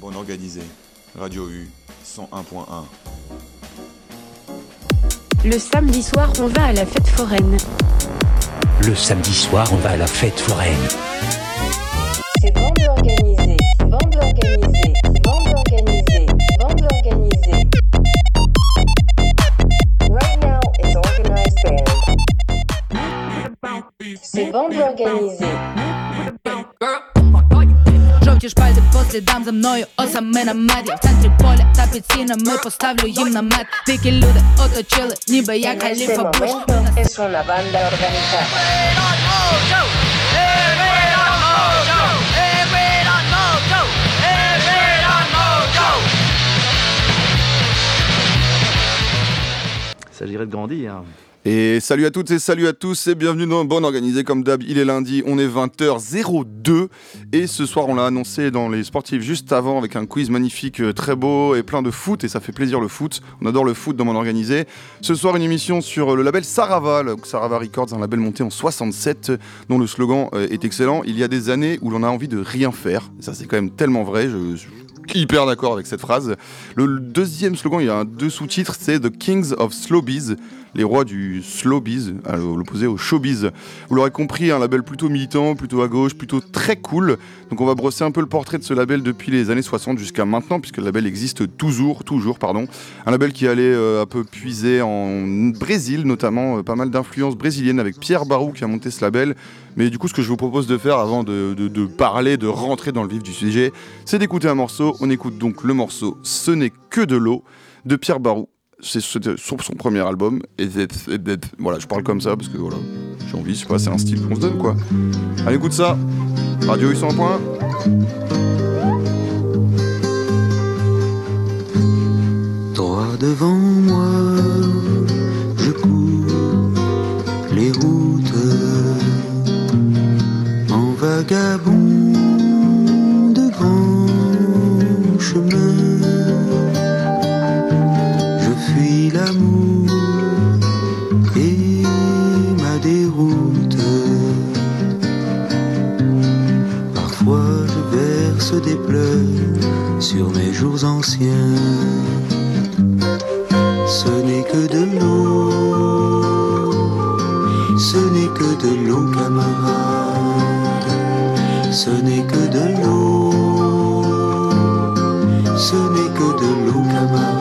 Bon organisé. Radio U 101.1. Le samedi soir, on va à la fête foraine. Le samedi soir, on va à la fête foraine. C'est bande organisée, bande organisée, bande organisée, bande organisée. Right now, it's organized band. C'est bande organisée Жовті шпальди по слідам за мною осами на меді В центрі поля та під стінами поставлю їм намет Дикі люди оточили, ніби як En este Галіфа Буш momento es una banda organizada. Il s'agirait de grandir. Et salut à toutes et salut à tous et bienvenue dans Bonne Organisée comme d'hab, il est lundi, on est 20h02 et ce soir on l'a annoncé dans les sportifs juste avant avec un quiz magnifique, euh, très beau et plein de foot. Et ça fait plaisir le foot, on adore le foot dans Bonne Organisée. Ce soir une émission sur le label Sarava, le Sarava Records, un label monté en 67 dont le slogan euh, est excellent, il y a des années où l'on a envie de rien faire, ça c'est quand même tellement vrai, je, je hyper d'accord avec cette phrase. Le, deuxième slogan, il y a deux sous-titres, c'est The Kings of Slowbiz, les rois du slowbiz, à l'opposé au showbiz. Vous l'aurez compris, un label plutôt militant, plutôt à gauche, plutôt très cool. Donc on va brosser un peu le portrait de ce label depuis les années 60 jusqu'à maintenant, puisque le label existe toujours, toujours, pardon. Un label qui allait euh, un peu puiser en Brésil, notamment euh, pas mal d'influences brésiliennes avec Pierre Barou qui a monté ce label. Mais du coup, ce que je vous propose de faire avant de, parler, de rentrer dans le vif du sujet, c'est d'écouter un morceau. On écoute donc le morceau Ce n'est que de l'eau de Pierre Barou. C'est sur son premier album. Et c'est- voilà, je parle comme ça parce que voilà, j'ai envie, je sais pas, c'est un style qu'on se donne quoi. Allez, écoute ça. Radio 800 points. Droit devant moi, je cours les routes en vagabond de grands chemins. L'amour et ma déroute. Parfois je verse des pleurs sur mes jours anciens. Ce n'est que de l'eau, ce n'est que de l'eau, camarade. Ce n'est que de l'eau, ce n'est que de l'eau, camarade.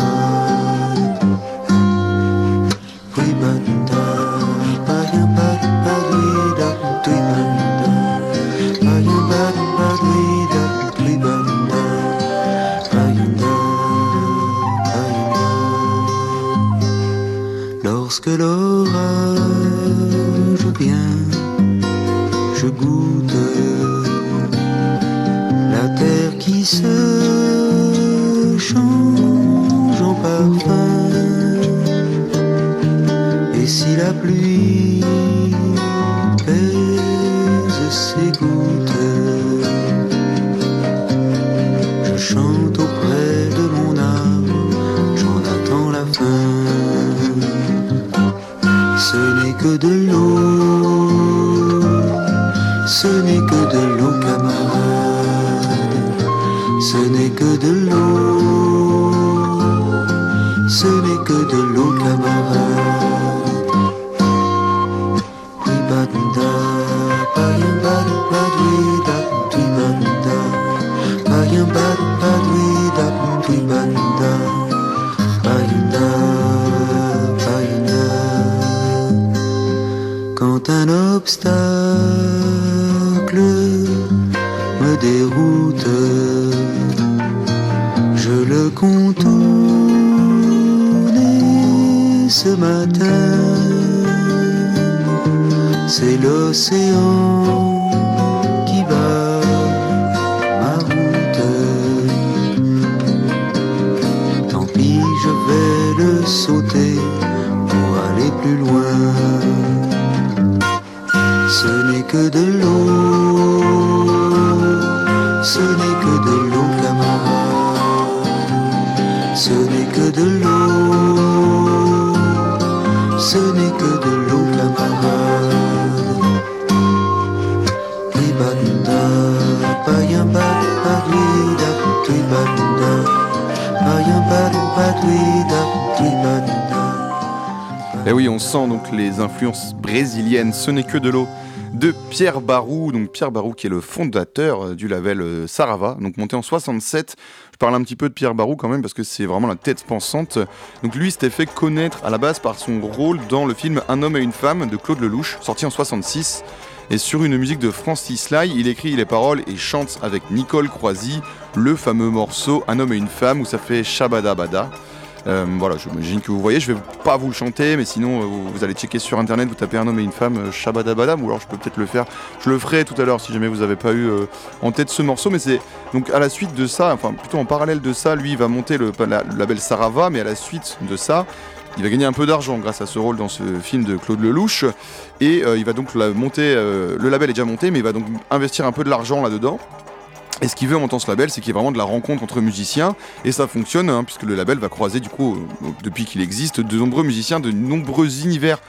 N'est que de l'eau, camarade. Ce n'est que de l'eau, ce n'est que de l'eau, camarade. C'est Et oui, on sent donc les influences brésiliennes, ce n'est que de l'eau de Pierre Barou, donc Pierre Barou qui est le fondateur euh, du label euh, Sarava, donc monté en 67. Je parle un petit peu de Pierre Barou quand même parce que c'est vraiment la tête pensante. Donc lui s'était fait connaître à la base par son rôle dans le film Un homme et une femme de Claude Lelouch, sorti en 66. Et sur une musique de Francis Lai, il écrit les paroles et chante avec Nicole Croisy le fameux morceau Un homme et une femme où ça fait Shabada Bada. Euh, voilà, j'imagine que vous voyez, je vais pas vous le chanter, mais sinon euh, vous, allez checker sur internet, vous tapez un homme et une femme, euh, Shabadabadam, ou alors je peux peut-être le faire, je le ferai tout à l'heure si jamais vous avez pas eu en tête ce morceau, mais c'est donc à la suite de ça, enfin plutôt en parallèle de ça, lui va monter le, la- le label Sarava, mais à la suite de ça, il va gagner un peu d'argent grâce à ce rôle dans ce film de Claude Lelouch, et il va donc monter, le label est déjà monté, mais il va donc investir un peu de l'argent là-dedans. Et ce qu'il veut en montant ce label, c'est qu'il y ait vraiment de la rencontre entre musiciens. Et ça fonctionne, hein, puisque le label va croiser, du coup, euh, depuis qu'il existe, de nombreux musiciens de nombreux univers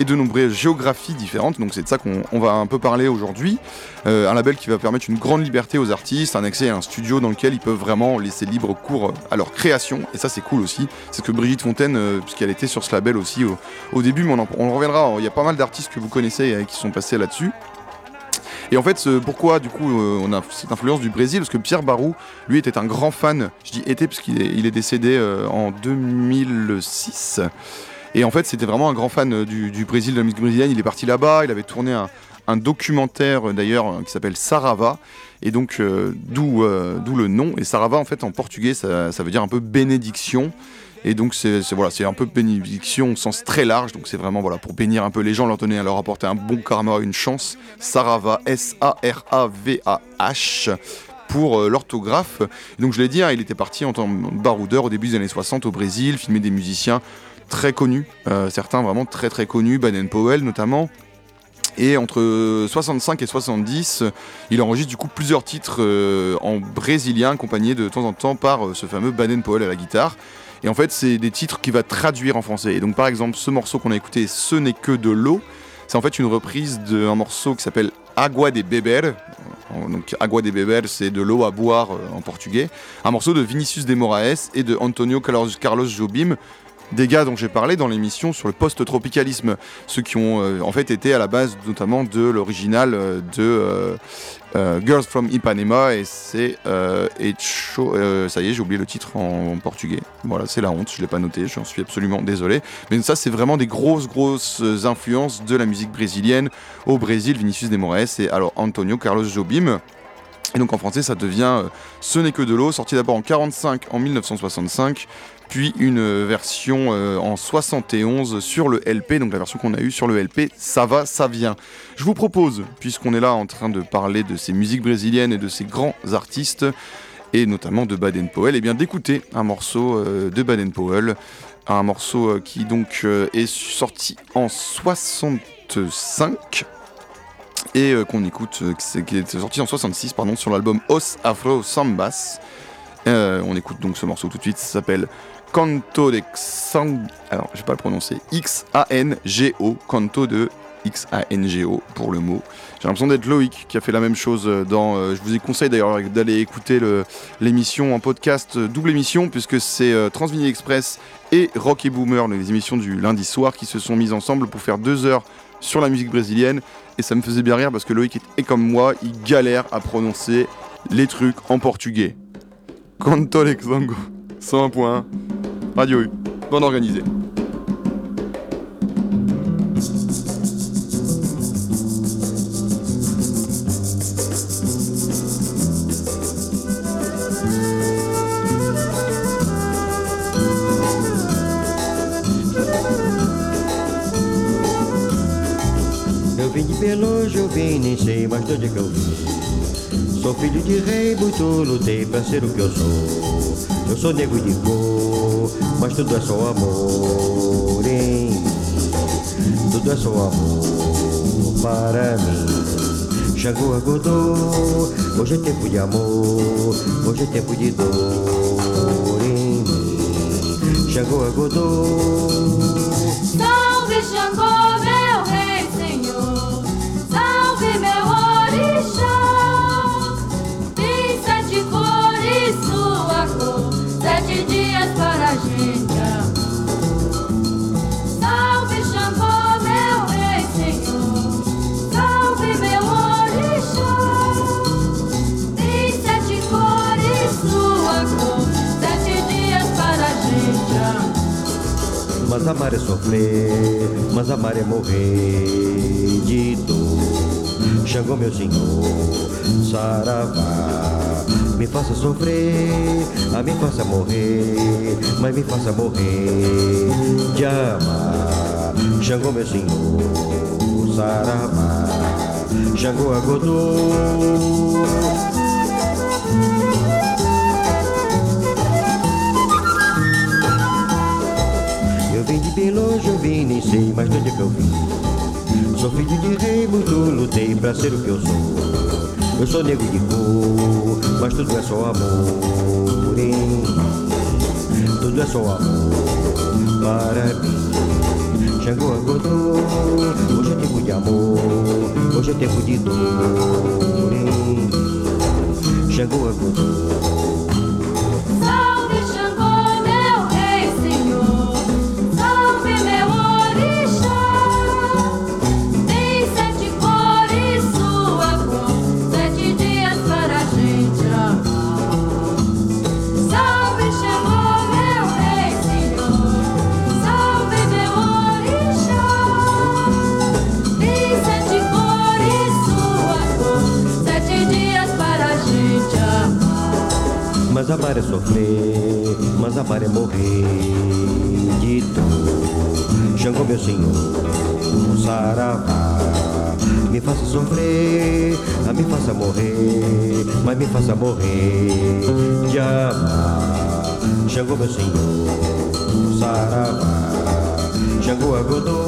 et de nombreuses géographies différentes. Donc c'est de ça qu'on on va un peu parler aujourd'hui. Euh, un label qui va permettre une grande liberté aux artistes, un accès à un studio dans lequel ils peuvent vraiment laisser libre cours à leur création. Et ça c'est cool aussi. C'est ce que Brigitte Fontaine, euh, puisqu'elle était sur ce label aussi au, début, mais on en, on en reviendra. Il y a pas mal d'artistes que vous connaissez euh, qui sont passés là-dessus. Et en fait, pourquoi du coup euh, on a cette influence du Brésil Parce que Pierre Barou, lui, était un grand fan. Je dis était parce qu'il est, décédé euh, en 2006. Et en fait, c'était vraiment un grand fan euh, du, Brésil, de la musique brésilienne. Il est parti là-bas. Il avait tourné un, documentaire d'ailleurs qui s'appelle Sarava. Et donc, d'où le nom. Et Sarava, en fait, en portugais, ça veut dire un peu bénédiction. Et donc c'est voilà, un peu bénédiction au sens très large. Donc c'est vraiment voilà pour bénir un peu les gens, leur donner, leur apporter un bon karma, une chance. Sarava, S-A-R-A-V-A-H pour euh, l'orthographe. Donc je l'ai dit, hein, il était parti en tant que baroudeur au début des années 60 au Brésil, filmer des musiciens très connus, euh, certains vraiment très très connus, Baden Powell notamment. Et entre 65 et 70, il enregistre du coup plusieurs titres euh, en brésilien, accompagnés de temps en temps par ce fameux Baden Powell à la guitare. Et en fait, c'est des titres qu'il va traduire en français. Et donc, par exemple, ce morceau qu'on a écouté, Ce n'est que de l'eau, c'est en fait une reprise d'un morceau qui s'appelle Agua de Beber. Donc, Agua de Beber, c'est de l'eau à boire euh, en portugais. Un morceau de Vinicius de Moraes et de Antonio Carlos Jobim. Des gars dont j'ai parlé dans l'émission sur le post-tropicalisme, ceux qui ont euh, en fait été à la base notamment de l'original euh, de euh, Girls from Ipanema. Et c'est ça y est j'ai oublié le titre en, portugais. Voilà c'est la honte je l'ai pas noté j'en suis absolument désolé. Mais ça c'est vraiment des grosses grosses influences de la musique brésilienne au Brésil Vinicius de Moraes et alors Antonio Carlos Jobim. Et donc en français ça devient Ce n'est que de l'eau sorti d'abord en 45 en 1965 puis une version euh, en 71 sur le LP, donc la version qu'on a eue sur le LP, ça va, ça vient. Je vous propose, puisqu'on est là en train de parler de ces musiques brésiliennes et de ces grands artistes, et notamment de Baden Powell, et bien d'écouter un morceau euh, de Baden Powell, un morceau euh, qui donc est sorti en 65 et qu'on écoute, qui est sorti en 66 pardon, sur l'album Os Afro Sambas. On écoute donc ce morceau tout de suite, ça s'appelle Canto de Xang. Alors, je vais pas le prononcer. X-A-N-G-O. Canto de X-A-N-G-O pour le mot. J'ai l'impression d'être Loïc qui a fait la même chose euh, dans. Euh, je vous ai conseillé d'ailleurs d'aller écouter l'émission en podcast, euh, double émission, puisque c'est euh, Express et Rock et Boomer, les émissions du lundi soir, qui se sont mises ensemble pour faire deux heures sur la musique brésilienne. Et ça me faisait bien rire parce que Loïc est comme moi, il galère à prononcer les trucs en portugais. Canto de Xango. 101 points. Radio U, bon organisé. Não vim de Pelojo, vim nem sei mais de onde que eu vim Sou filho de rei, muito lutei pra ser o que eu sou. Eu sou negro de cor, mas tudo é só amor em mim. Tudo é só amor para mim. Xangô acordou, hoje é tempo de amor, hoje é tempo de dor em mim. Xangô acordou. Salve Xangô, meu Mas amar é sofrer, mas amar é morrer de dor. Xangô, meu senhor, saravá. Me faça sofrer, a me faça morrer, mas me faça morrer de amar. Xangô, meu senhor, saravá. Xangô, agodô. Sei mais de onde é que eu vim. Sou filho de rei, muito lutei pra ser o que eu sou. Eu sou negro de cor, mas tudo é só amor mim. Tudo é só amor para mim. Xangô acordou, hoje é tempo de amor, hoje é tempo de dor mim. Xangô acordou. Sofrer, amar é morrer de dor. Xangô, meu senhor, saravá. Me faça sofrer, a me faça morrer, mas me faça morrer de amar. Xangô, meu senhor, saravá. Xangô, agodô.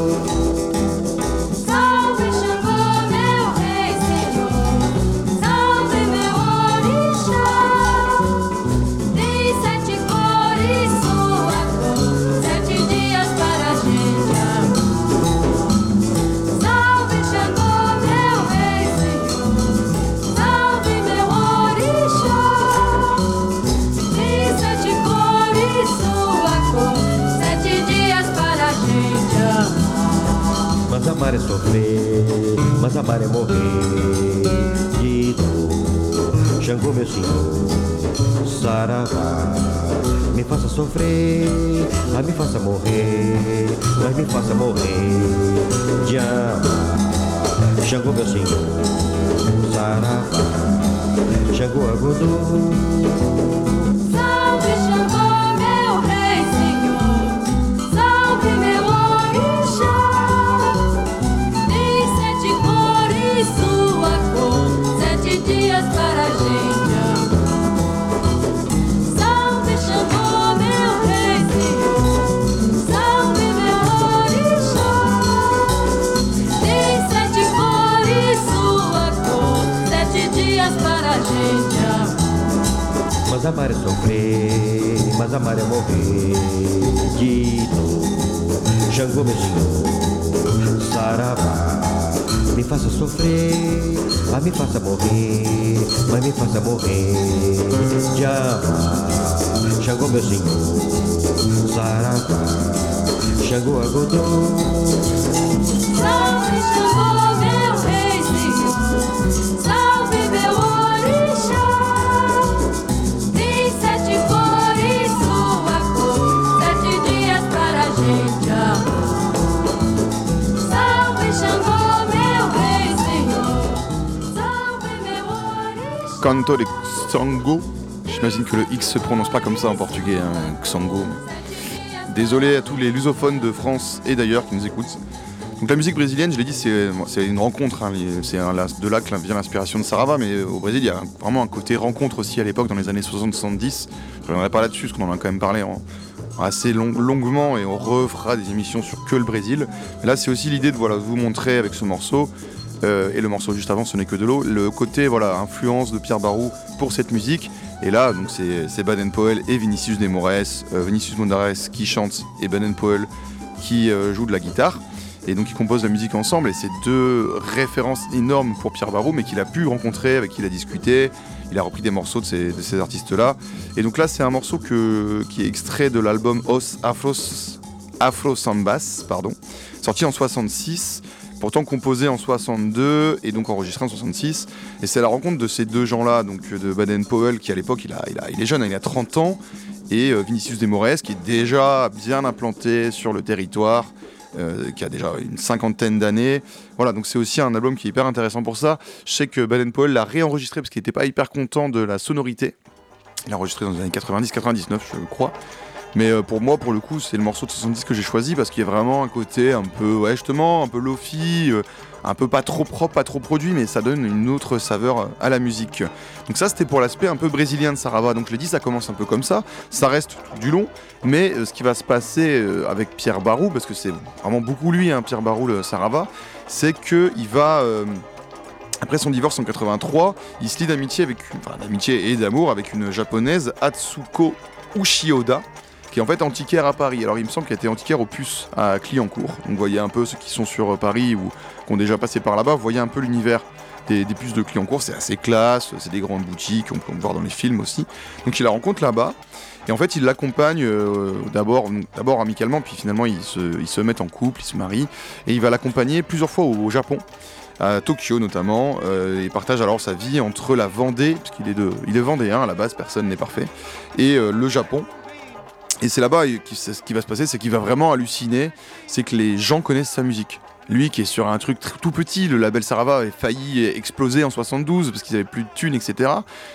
Sofrer, mas amar é morrer de dor. Xangô, meu senhor, saravá. Me faça sofrer, mas me faça morrer, mas me faça morrer de amar. Xangô, meu senhor, saravá. Xangô, agodô. Mas amar é sofrer, mas amar é morrer de dor. Xangô, meu senhor, saravá. Me faça sofrer, mas me faça morrer, mas me faça morrer de amar. Xangô, meu senhor, saravá. Xangô, agodô. Salve Canto de Xango. J'imagine que le X se prononce pas comme ça en portugais, hein, Xango. Désolé à tous les lusophones de France et d'ailleurs qui nous écoutent. Donc la musique brésilienne, je l'ai dit, c'est une rencontre. hein, c'est de là que vient l'inspiration de Sarava, mais au Brésil, il y a vraiment un côté rencontre aussi à l'époque, dans les années 60-70. Je reviendrai pas là-dessus, parce qu'on en a quand même parlé assez long- longuement, et on refera des émissions sur que le Brésil. Mais là, c'est aussi l'idée de voilà, vous montrer avec ce morceau, euh, et le morceau juste avant, ce n'est que de l'eau, le côté voilà, influence de Pierre Barou pour cette musique. Et là, donc c'est Baden Powell et Vinicius de Moraes, euh, Vinicius Mondares qui chante et Baden Powell qui euh, joue de la guitare. Et donc ils composent la musique ensemble et c'est deux références énormes pour Pierre Barou, mais qu'il a pu rencontrer, avec qui il a discuté. Il a repris des morceaux de ces, artistes-là. Et donc là, c'est un morceau qui est extrait de l'album Os Afros, Afro pardon, sorti en 66 pourtant composé en 62 et donc enregistré en 66. Et c'est la rencontre de ces deux gens-là, donc de Baden Powell, qui à l'époque, il est jeune, hein, il a 30 ans, et euh, Vinicius Desmores qui est déjà bien implanté sur le territoire, euh, qui a déjà une cinquantaine d'années. Voilà, donc c'est aussi un album qui est hyper intéressant pour ça. Je sais que Baden Powell l'a réenregistré parce qu'il n'était pas hyper content de la sonorité. Il l'a enregistré dans les années 90-99, je crois. Mais euh, pour moi, pour le coup, c'est le morceau de 70 que j'ai choisi parce qu'il y a vraiment un côté un peu, ouais, justement, un peu lofi, euh, un peu pas trop propre, pas trop produit, mais ça donne une autre saveur euh, à la musique. Donc ça, c'était pour l'aspect un peu brésilien de Sarava. Donc je l'ai dit, ça commence un peu comme ça, ça reste du long, mais ce qui va se passer avec Pierre Barou, parce que c'est vraiment beaucoup lui, hein, Pierre Barou, le Sarava, c'est que il va après son divorce en 83, il se lie d'amitié avec, et d'amour avec une japonaise, Atsuko Ushioda, en fait antiquaire à Paris. Alors il me semble qu'elle était antiquaire au Puce à Clignancourt. Donc vous voyez un peu ceux qui sont sur euh, Paris ou qui ont déjà passé par là-bas, vous voyez un peu l'univers des, des puces de Clignancourt. C'est assez classe, c'est des grandes boutiques, on peut voir dans les films aussi. Donc il la rencontre là-bas. Et en fait, il l'accompagne euh, d'abord, d'abord amicalement, puis finalement ils se, mettent en couple, ils se marient, et il va l'accompagner plusieurs fois au, au Japon, à Tokyo notamment. Euh, il partage alors sa vie entre la Vendée, parce qu'il est de, il est vendéen à la base, personne n'est parfait, et euh, le Japon. Et c'est là-bas ce qui va se passer, c'est qu'il va vraiment halluciner, c'est que les gens connaissent sa musique. Lui qui est sur un truc tr- tout petit, le label Sarava a failli exploser en 72 parce qu'ils avaient plus de thunes, etc.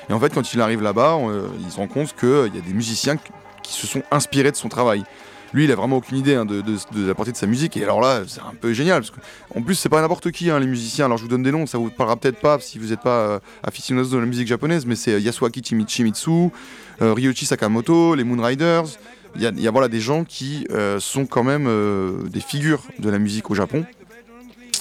Et en fait, quand il arrive là-bas, euh, il se rend compte qu'il y a des musiciens qui se sont inspirés de son travail. Lui, il a vraiment aucune idée hein, de, la portée de sa musique. Et alors là, c'est un peu génial. Parce que, en plus, c'est pas n'importe qui, hein, les musiciens. Alors, je vous donne des noms, ça vous parlera peut-être pas si vous n'êtes pas euh, aficionados de la musique japonaise, mais c'est euh, Yasuaki Shimizu, euh, Sakamoto, les Moonriders. Il y a, des gens qui euh, sont quand même euh, des figures de la musique au Japon.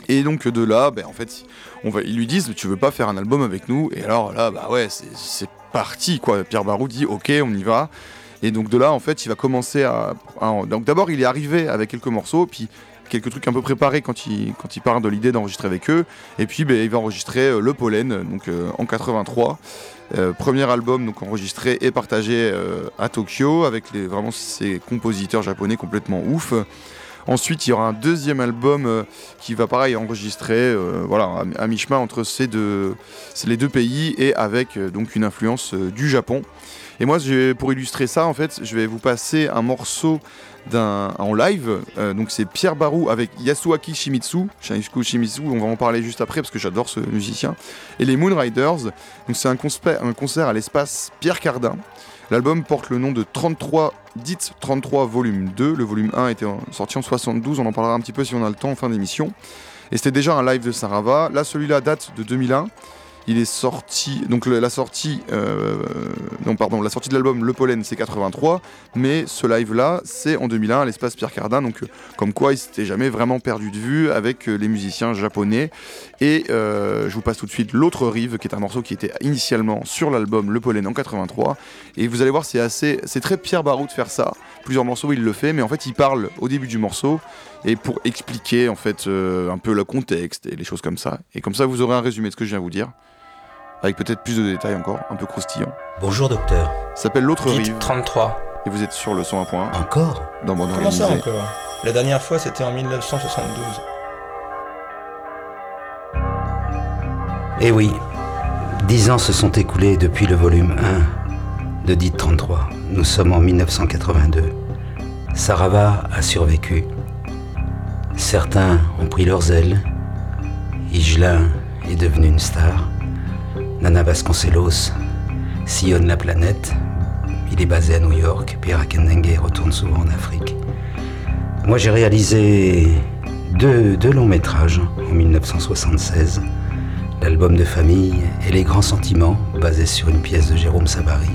Et donc de là, ben, en fait, ils lui disent tu veux pas faire un album avec nous? Et alors là, bah ouais, c'est parti quoi. Pierre Barou dit ok, on y va. Et donc de là, en fait, il va commencer à. donc d'abord, il est arrivé avec quelques morceaux, puis quelques trucs un peu préparés quand il, quand il part de l'idée d'enregistrer avec eux. Et puis ben, il va enregistrer euh, Le Pollen, donc euh, en 83. Euh, premier album donc enregistré et partagé à Tokyo avec vraiment ces compositeurs japonais complètement ouf. Ensuite, il y aura un deuxième album qui va pareil enregistrer voilà, à, mi-chemin entre ces deux, les deux pays et avec donc une influence du Japon. Et moi, je pour illustrer ça, en fait, je vais vous passer un morceau d'un en live. Euh, donc c'est Pierre Barou avec Yasuaki Shimizu. Shinichiko Shimizu, on va en parler juste après parce que j'adore ce musicien. Et les Moonriders. Donc c'est un, un concert à l'espace Pierre Cardin. L'album porte le nom de 33, dites 33 volume 2. Le volume 1 était sorti en 72, on en parlera un petit peu si on a le temps en fin d'émission. Et c'était déjà un live de Sarava. Là, celui-là date de 2001. Il est sorti, donc la sortie, euh, non pardon, la sortie de l'album Le Pollen c'est 83, mais ce live-là c'est en 2001 à l'espace Pierre Cardin, donc euh, comme quoi il s'était jamais vraiment perdu de vue avec euh, les musiciens japonais. Et euh, je vous passe tout de suite l'autre rive, qui est un morceau qui était initialement sur l'album Le Pollen en 83. Et vous allez voir, c'est assez, c'est très Pierre Barou de faire ça. Plusieurs morceaux, il le fait, mais en fait, il parle au début du morceau et pour expliquer en fait euh, un peu le contexte et les choses comme ça. Et comme ça, vous aurez un résumé de ce que je viens de vous dire, avec peut-être plus de détails encore, un peu croustillant. Bonjour docteur. Ça s'appelle l'autre rive. 33. Et vous êtes sur le 101.1 Encore dans Bande Comment ça encore? La dernière fois, c'était en 1972. Eh oui, dix ans se sont écoulés depuis le volume 1 de Dit 33. Nous sommes en 1982. Sarava a survécu. Certains ont pris leurs ailes. Higelin est devenu une star. Nana Vasconcelos sillonne la planète. Il est basé à New York. Pierre Akendengue retourne souvent en Afrique. Moi, j'ai réalisé deux, longs métrages en 1976 l'album de famille et les grands sentiments, basé sur une pièce de Jérôme Savary.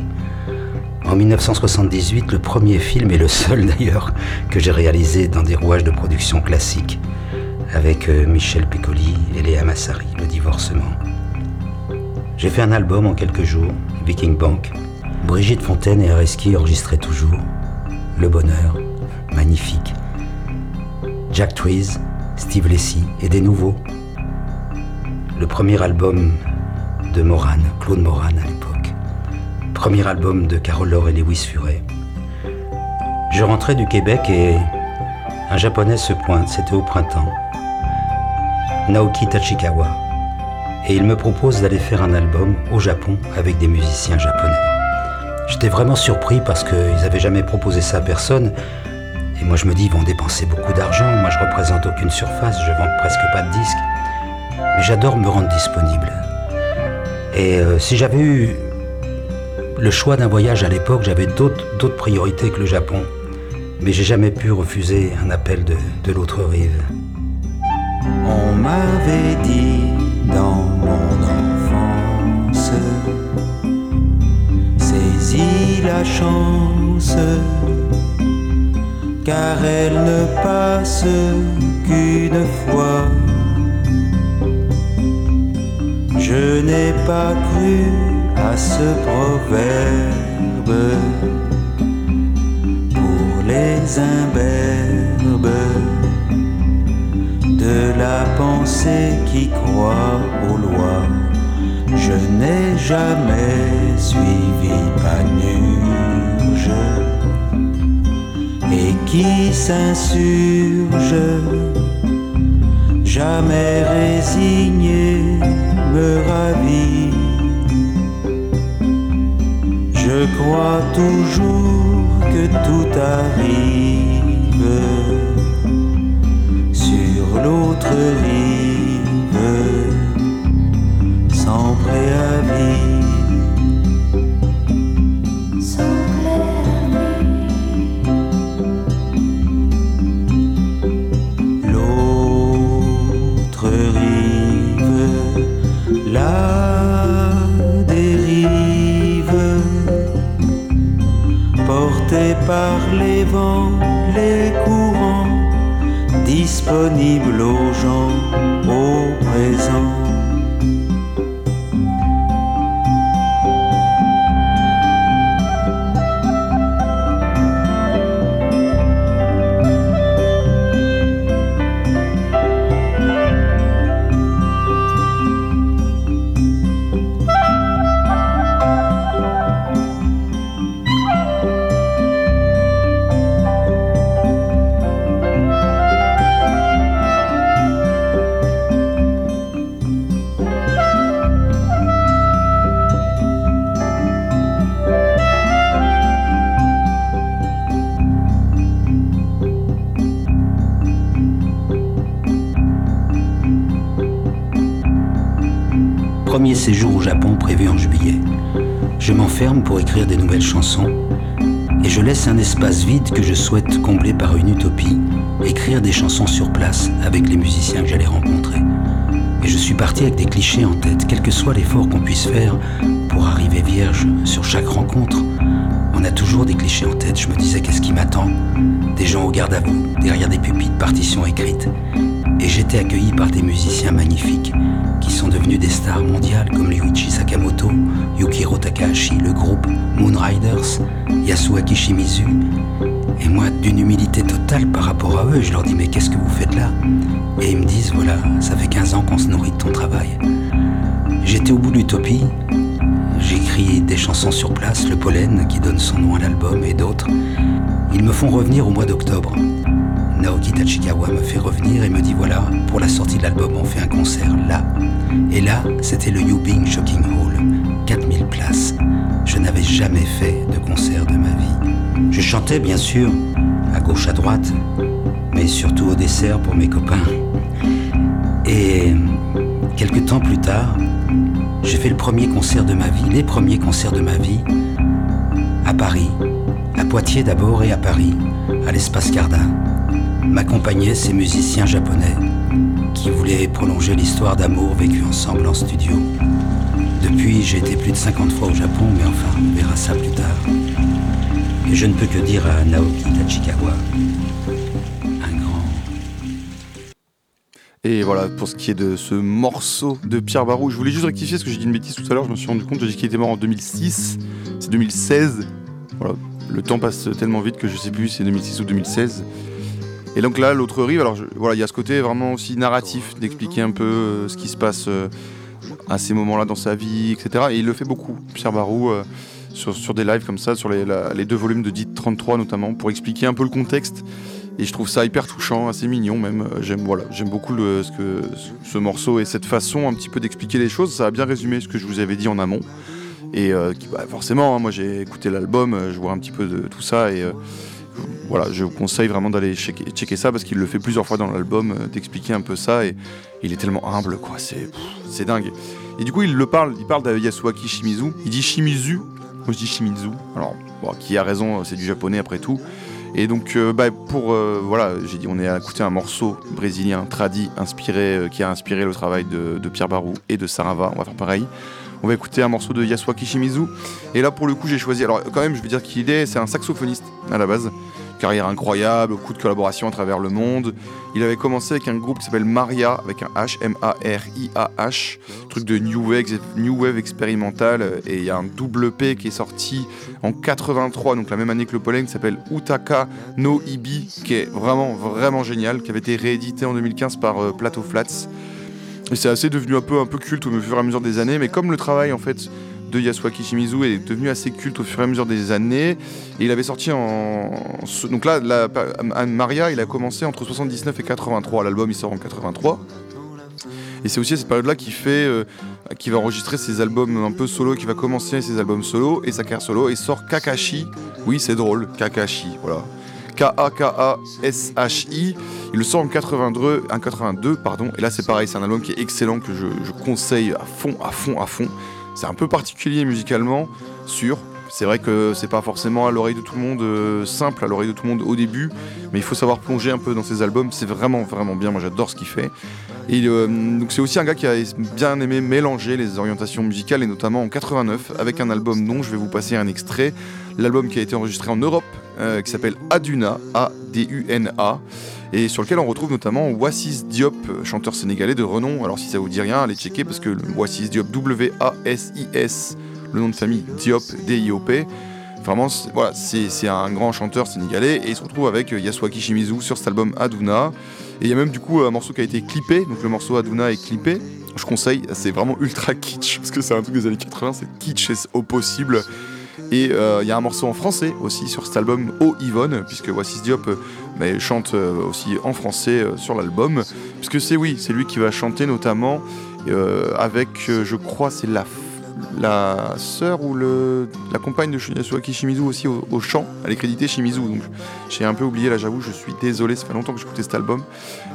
En 1978, le premier film et le seul d'ailleurs que j'ai réalisé dans des rouages de production classiques, avec euh, Michel Piccoli et Léa Massari, Le divorcement. J'ai fait un album en quelques jours, Viking Bank. Brigitte Fontaine et Areski enregistraient toujours. Le bonheur, magnifique. Jack Trees, Steve Lacy et des nouveaux, le premier album de Moran, Claude Moran à l'époque. Premier album de Carole Laure et Lewis Furet. Je rentrais du Québec et un japonais se pointe, c'était au printemps. Naoki Tachikawa. Et il me propose d'aller faire un album au Japon avec des musiciens japonais. J'étais vraiment surpris parce qu'ils n'avaient jamais proposé ça à personne. Et moi je me dis, ils vont dépenser beaucoup d'argent. Moi je représente aucune surface, je vends presque pas de disques. Mais j'adore me rendre disponible. Et euh, si j'avais eu le choix d'un voyage à l'époque, j'avais d'autres priorités que le Japon. Mais j'ai jamais pu refuser un appel de, de l'autre rive. On m'avait dit dans mon enfance, saisis la chance, car elle ne passe qu'une fois. Je n'ai pas cru à ce proverbe pour les imberbes de la pensée qui croit aux lois. Je n'ai jamais suivi Panurge et qui s'insurge, jamais résigné me ravit. Je crois toujours que tout arrive l'autre rive sans préavis. L'autre rive, la dérive, portée par les vents, disponible aux gens Japon prévu en juillet. Je m'enferme pour écrire des nouvelles chansons et je laisse un espace vide que je souhaite combler par une utopie, écrire des chansons sur place avec les musiciens que j'allais rencontrer. Et je suis parti avec des clichés en tête, quel que soit l'effort qu'on puisse faire pour arriver vierge sur chaque rencontre. On a toujours des clichés en tête. Je me disais, qu'est-ce qui m'attend? Des gens au garde à vous, derrière des pupitres, partitions écrites. Et j'étais accueilli par des musiciens magnifiques qui sont devenus des stars mondiales comme Ryuichi Sakamoto, Yukiro Takahashi, le groupe Moonriders, Yasuaki Shimizu. Et moi, d'une humilité totale par rapport à eux, je leur dis mais qu'est-ce que vous faites là? Et ils me disent voilà, ça fait 15 ans qu'on se nourrit de ton travail. J'étais au bout de l'utopie, j'écris des chansons sur place, Le Pollen qui donne son nom à l'album et d'autres. Ils me font revenir au mois d'octobre. Naoki Tachikawa me fait revenir et me dit voilà, pour la sortie de l'album, on fait un concert là. Et là, c'était le Yubing Shocking Hall, 4000 places. Je n'avais jamais fait de concert de ma vie. Je chantais bien sûr, à gauche, à droite, mais surtout au dessert pour mes copains. Et quelques temps plus tard, j'ai fait le premier concert de ma vie, les premiers concerts de ma vie, à Paris, à Poitiers d'abord et à Paris, à l'espace Cardin m'accompagnaient ces musiciens japonais qui voulaient prolonger l'histoire d'amour vécue ensemble en studio. Depuis, j'ai été plus de 50 fois au Japon, mais enfin, on verra ça plus tard. Et je ne peux que dire à Naoki Tachikawa, un grand. Et voilà, pour ce qui est de ce morceau de Pierre Barou, je voulais juste rectifier parce que j'ai dit une bêtise tout à l'heure, je me suis rendu compte, j'ai dit qu'il était mort en 2006, c'est 2016. Voilà, le temps passe tellement vite que je sais plus si c'est 2006 ou 2016. Et donc là, l'autre rive, alors voilà, il y a ce côté vraiment aussi narratif, d'expliquer un peu euh, ce qui se passe euh, à ces moments-là dans sa vie, etc. Et il le fait beaucoup, Pierre Barou, euh, sur, des lives comme ça, sur les, deux volumes de Dit 33 notamment, pour expliquer un peu le contexte. Et je trouve ça hyper touchant, assez mignon même. J'aime voilà, beaucoup ce, que, ce morceau et cette façon un petit peu d'expliquer les choses. Ça a bien résumé ce que je vous avais dit en amont. Et bah, forcément, hein, moi j'ai écouté l'album, je vois un petit peu de tout ça et voilà, je vous conseille vraiment d'aller checker, ça parce qu'il le fait plusieurs fois dans l'album, euh, d'expliquer un peu ça et il est tellement humble quoi, c'est dingue. Et du coup, il le parle, il parle de Shimizu, il dit Shimizu, moi je dis Shimizu, alors qui a raison, c'est du japonais après tout. Et donc, euh, bah, pour euh, voilà, j'ai dit, on est à écouter un morceau brésilien tradi inspiré, euh, qui a inspiré le travail de, de Pierre Barou et de Sarava. On va faire pareil. On va écouter un morceau de Yasuaki Shimizu. Et là, pour le coup, j'ai choisi. Alors, quand même, je veux dire qu'il est, c'est un saxophoniste à la base. Carrière incroyable, beaucoup de collaborations à travers le monde. Il avait commencé avec un groupe qui s'appelle Maria, avec un H, M-A-R-I-A-H, truc de New Wave, New Wave expérimental. Et il y a un double P qui est sorti en 83, donc la même année que le Pollen, qui s'appelle Utaka no Ibi, qui est vraiment, vraiment génial, qui avait été réédité en 2015 par euh, Plateau Flats. Et c'est assez devenu un peu, un culte au fur et à mesure des années, mais comme le travail en fait de Yasuaki Shimizu est devenu assez culte au fur et à mesure des années, il avait sorti en... Donc là, la- Maria, il a commencé entre 79 et 83, l'album il sort en 83. Et c'est aussi à cette période-là qu'il fait, euh, va enregistrer ses albums un peu solo, qui va commencer ses albums solo et sa carrière solo, et sort Kakashi. Oui, c'est drôle, Kakashi, voilà. K-A-K-A-S-H-I. Il le sort en 82, en 82 pardon. Et là, c'est pareil, c'est un album qui est excellent, que je, conseille à fond, à fond, à fond. C'est un peu particulier musicalement, sûr. C'est vrai que c'est pas forcément à l'oreille de tout le monde euh, simple, à l'oreille de tout le monde au début, mais il faut savoir plonger un peu dans ses albums. C'est vraiment, vraiment bien. Moi, j'adore ce qu'il fait. Et euh, donc c'est aussi un gars qui a bien aimé mélanger les orientations musicales et notamment en 89 avec un album dont je vais vous passer un extrait. L'album qui a été enregistré en Europe euh, qui s'appelle Aduna, A-D-U-N-A et sur lequel on retrouve notamment Wassis Diop, chanteur sénégalais de renom. Alors si ça vous dit rien, allez checker parce que Wassis Diop, W-A-S-I-S, le nom de famille Diop, D-I-O-P. Vraiment, voilà, c'est un grand chanteur sénégalais et il se retrouve avec euh, Yasuaki Shimizu sur cet album Aduna. Et il y a même du coup un morceau qui a été clippé, donc le morceau Aduna est clippé. Je conseille, c'est vraiment ultra kitsch parce que c'est un truc des années 80, c'est kitsch au possible. Et euh, il y a un morceau en français aussi sur cet album Oh Yvonne, puisque Wassis Diop bah, chante aussi en français sur l'album. Puisque c'est oui, c'est lui qui va chanter notamment avec, je crois, c'est la, la sœur ou le, la compagne de Yasuaki Shimizu aussi au, au chant. Elle est créditée Shimizu, donc j'ai un peu oublié là, j'avoue, je suis désolé, ça fait longtemps que j'écoutais cet album.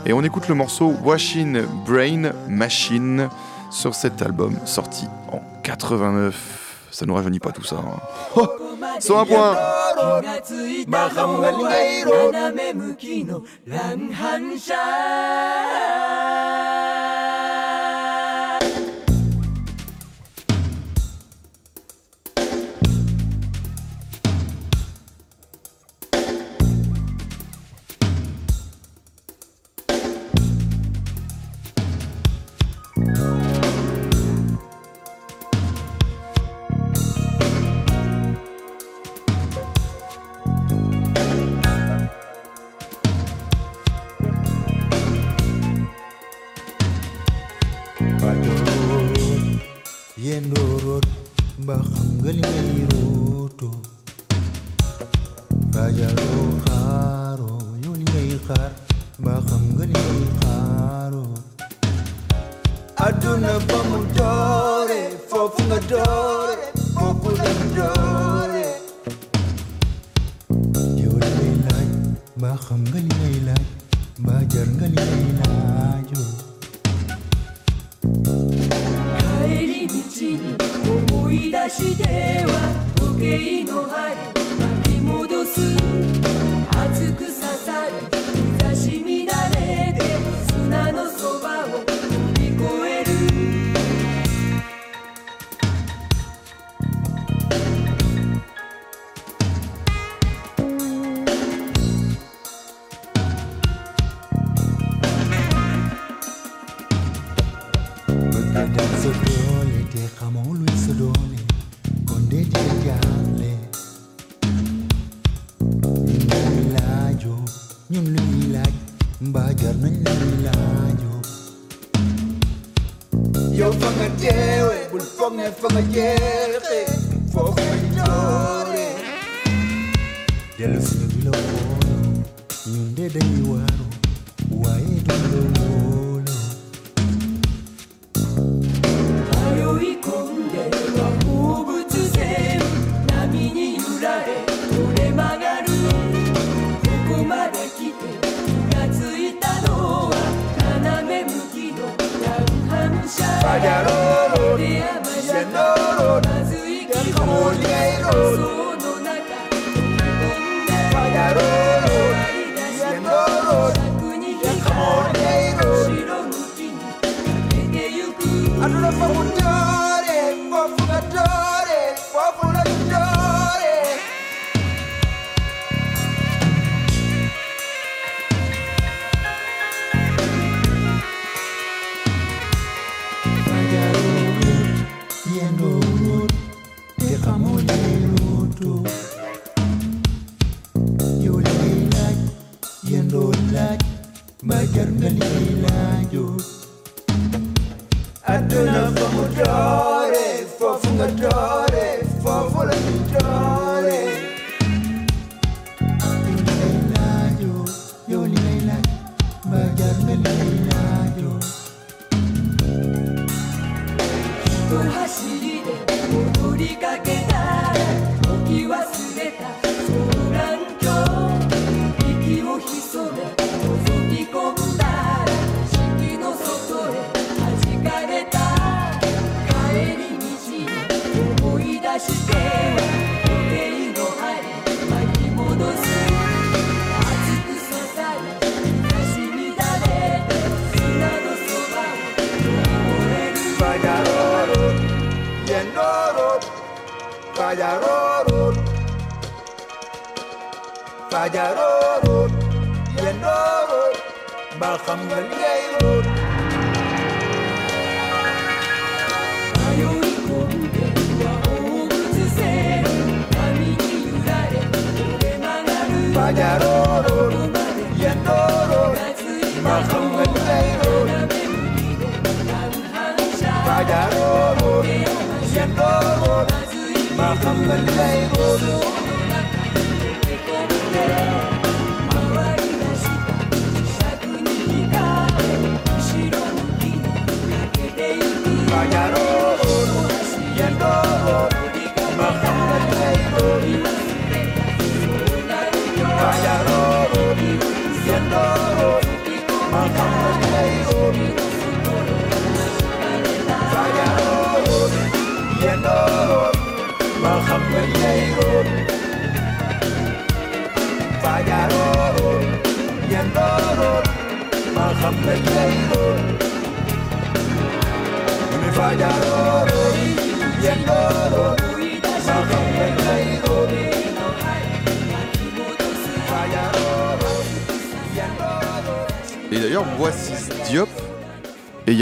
Et on écoute le morceau Washing Brain Machine sur cet album sorti en 89. Ça nous rajeunit pas tout ça. hein. Oh, sur un point. マハムが色斜め向きの乱反射 bulpone van mijn jeugd, voor mijn doden. Jelle,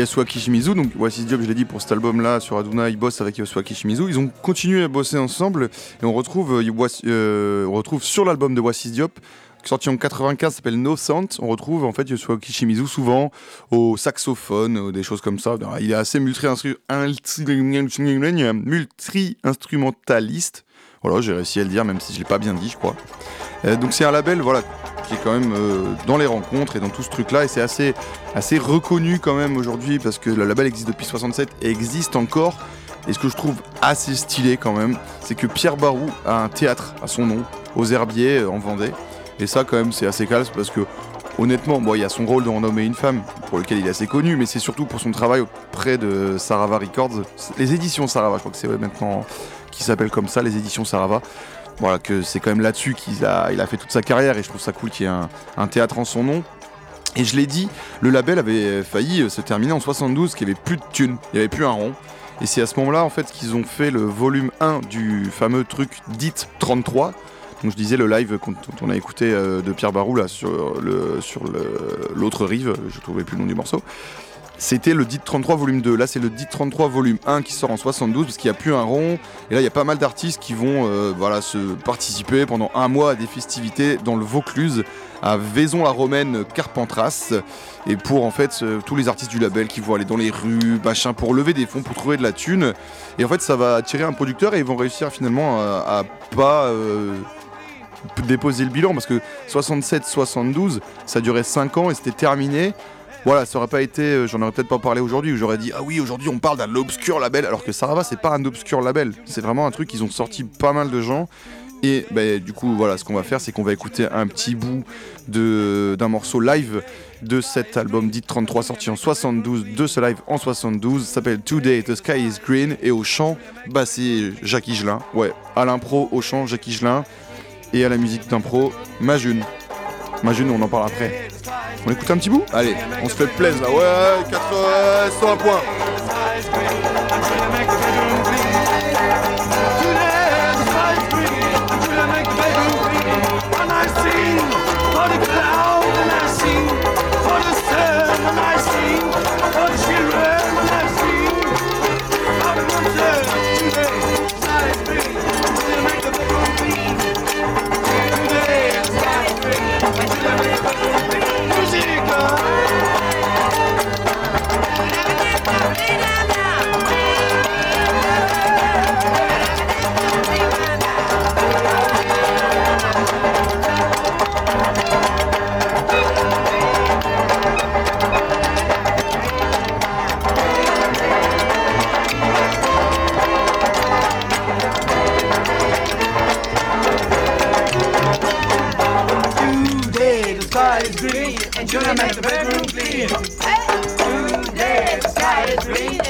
et Yasuo Kishimizu. Donc, voici Diop, je l'ai dit pour cet album-là, sur Aduna, il bosse avec Yasuo Kishimizu. Ils ont continué à bosser ensemble et on retrouve, euh, euh, on retrouve sur l'album de Voici Diop, sorti en 95, s'appelle No Sound. On retrouve en fait Yasuo Kishimizu souvent au saxophone, euh, des choses comme ça. Il est assez multi-instru- multi-instrumentaliste. Voilà, j'ai réussi à le dire, même si je l'ai pas bien dit, je crois. Euh, donc c'est un label, voilà, qui est quand même euh, dans les rencontres et dans tout ce truc-là, et c'est assez, assez reconnu quand même aujourd'hui parce que le label existe depuis 67 et existe encore. Et ce que je trouve assez stylé quand même, c'est que Pierre Barou a un théâtre à son nom, aux Herbiers euh, en Vendée. Et ça quand même c'est assez calme parce que honnêtement, bon, il y a son rôle dans Un homme et une femme, pour lequel il est assez connu, mais c'est surtout pour son travail auprès de Sarava Records, les éditions Sarava, je crois que c'est maintenant qui s'appelle comme ça, les éditions Sarava. Voilà, que c'est quand même là-dessus qu'il a, il a fait toute sa carrière et je trouve ça cool qu'il y ait un, théâtre en son nom. Et je l'ai dit, le label avait failli euh, se terminer en 72, qu'il n'y avait plus de thunes, il n'y avait plus un rond. Et c'est à ce moment-là en fait qu'ils ont fait le volume 1 du fameux truc dit 33. Donc je disais le live dont on a écouté euh, de Pierre Barou là sur le sur l'autre rive, je trouvais plus le nom du morceau. C'était le DIT 33 volume 2. Là, c'est le DIT 33 volume 1 qui sort en 72 parce qu'il n'y a plus un rond. Et là, il y a pas mal d'artistes qui vont euh, se participer pendant un mois à des festivités dans le Vaucluse, à Vaison-la-Romaine, Carpentras. Et pour en fait, tous les artistes du label qui vont aller dans les rues, machin, pour lever des fonds, pour trouver de la thune. Et en fait, ça va attirer un producteur et ils vont réussir finalement à, pas. euh, déposer le bilan parce que 67-72 ça durait 5 ans et c'était terminé voilà, ça aurait pas été, euh, j'en aurais peut-être pas parlé aujourd'hui, où j'aurais dit ah oui aujourd'hui on parle d'un obscur label, alors que Sarava c'est pas un obscur label, c'est vraiment un truc qu'ils ont sorti pas mal de gens. Et bah, du coup voilà, ce qu'on va faire c'est qu'on va écouter un petit bout d'un morceau live de cet album dit 33 sorti en 72, de ce live en 72, s'appelle Today the Sky is Green. Et au chant, bah c'est Jackie Gelin, ouais, à l'impro au chant Jackie Gelin et à la musique d'impro Majune. Majune on en parle après. On écoute un petit bout? Allez, on se fait plaisir là, ouais, 80, 101 points. And you're gonna make the bedroom clean. Today the sky is green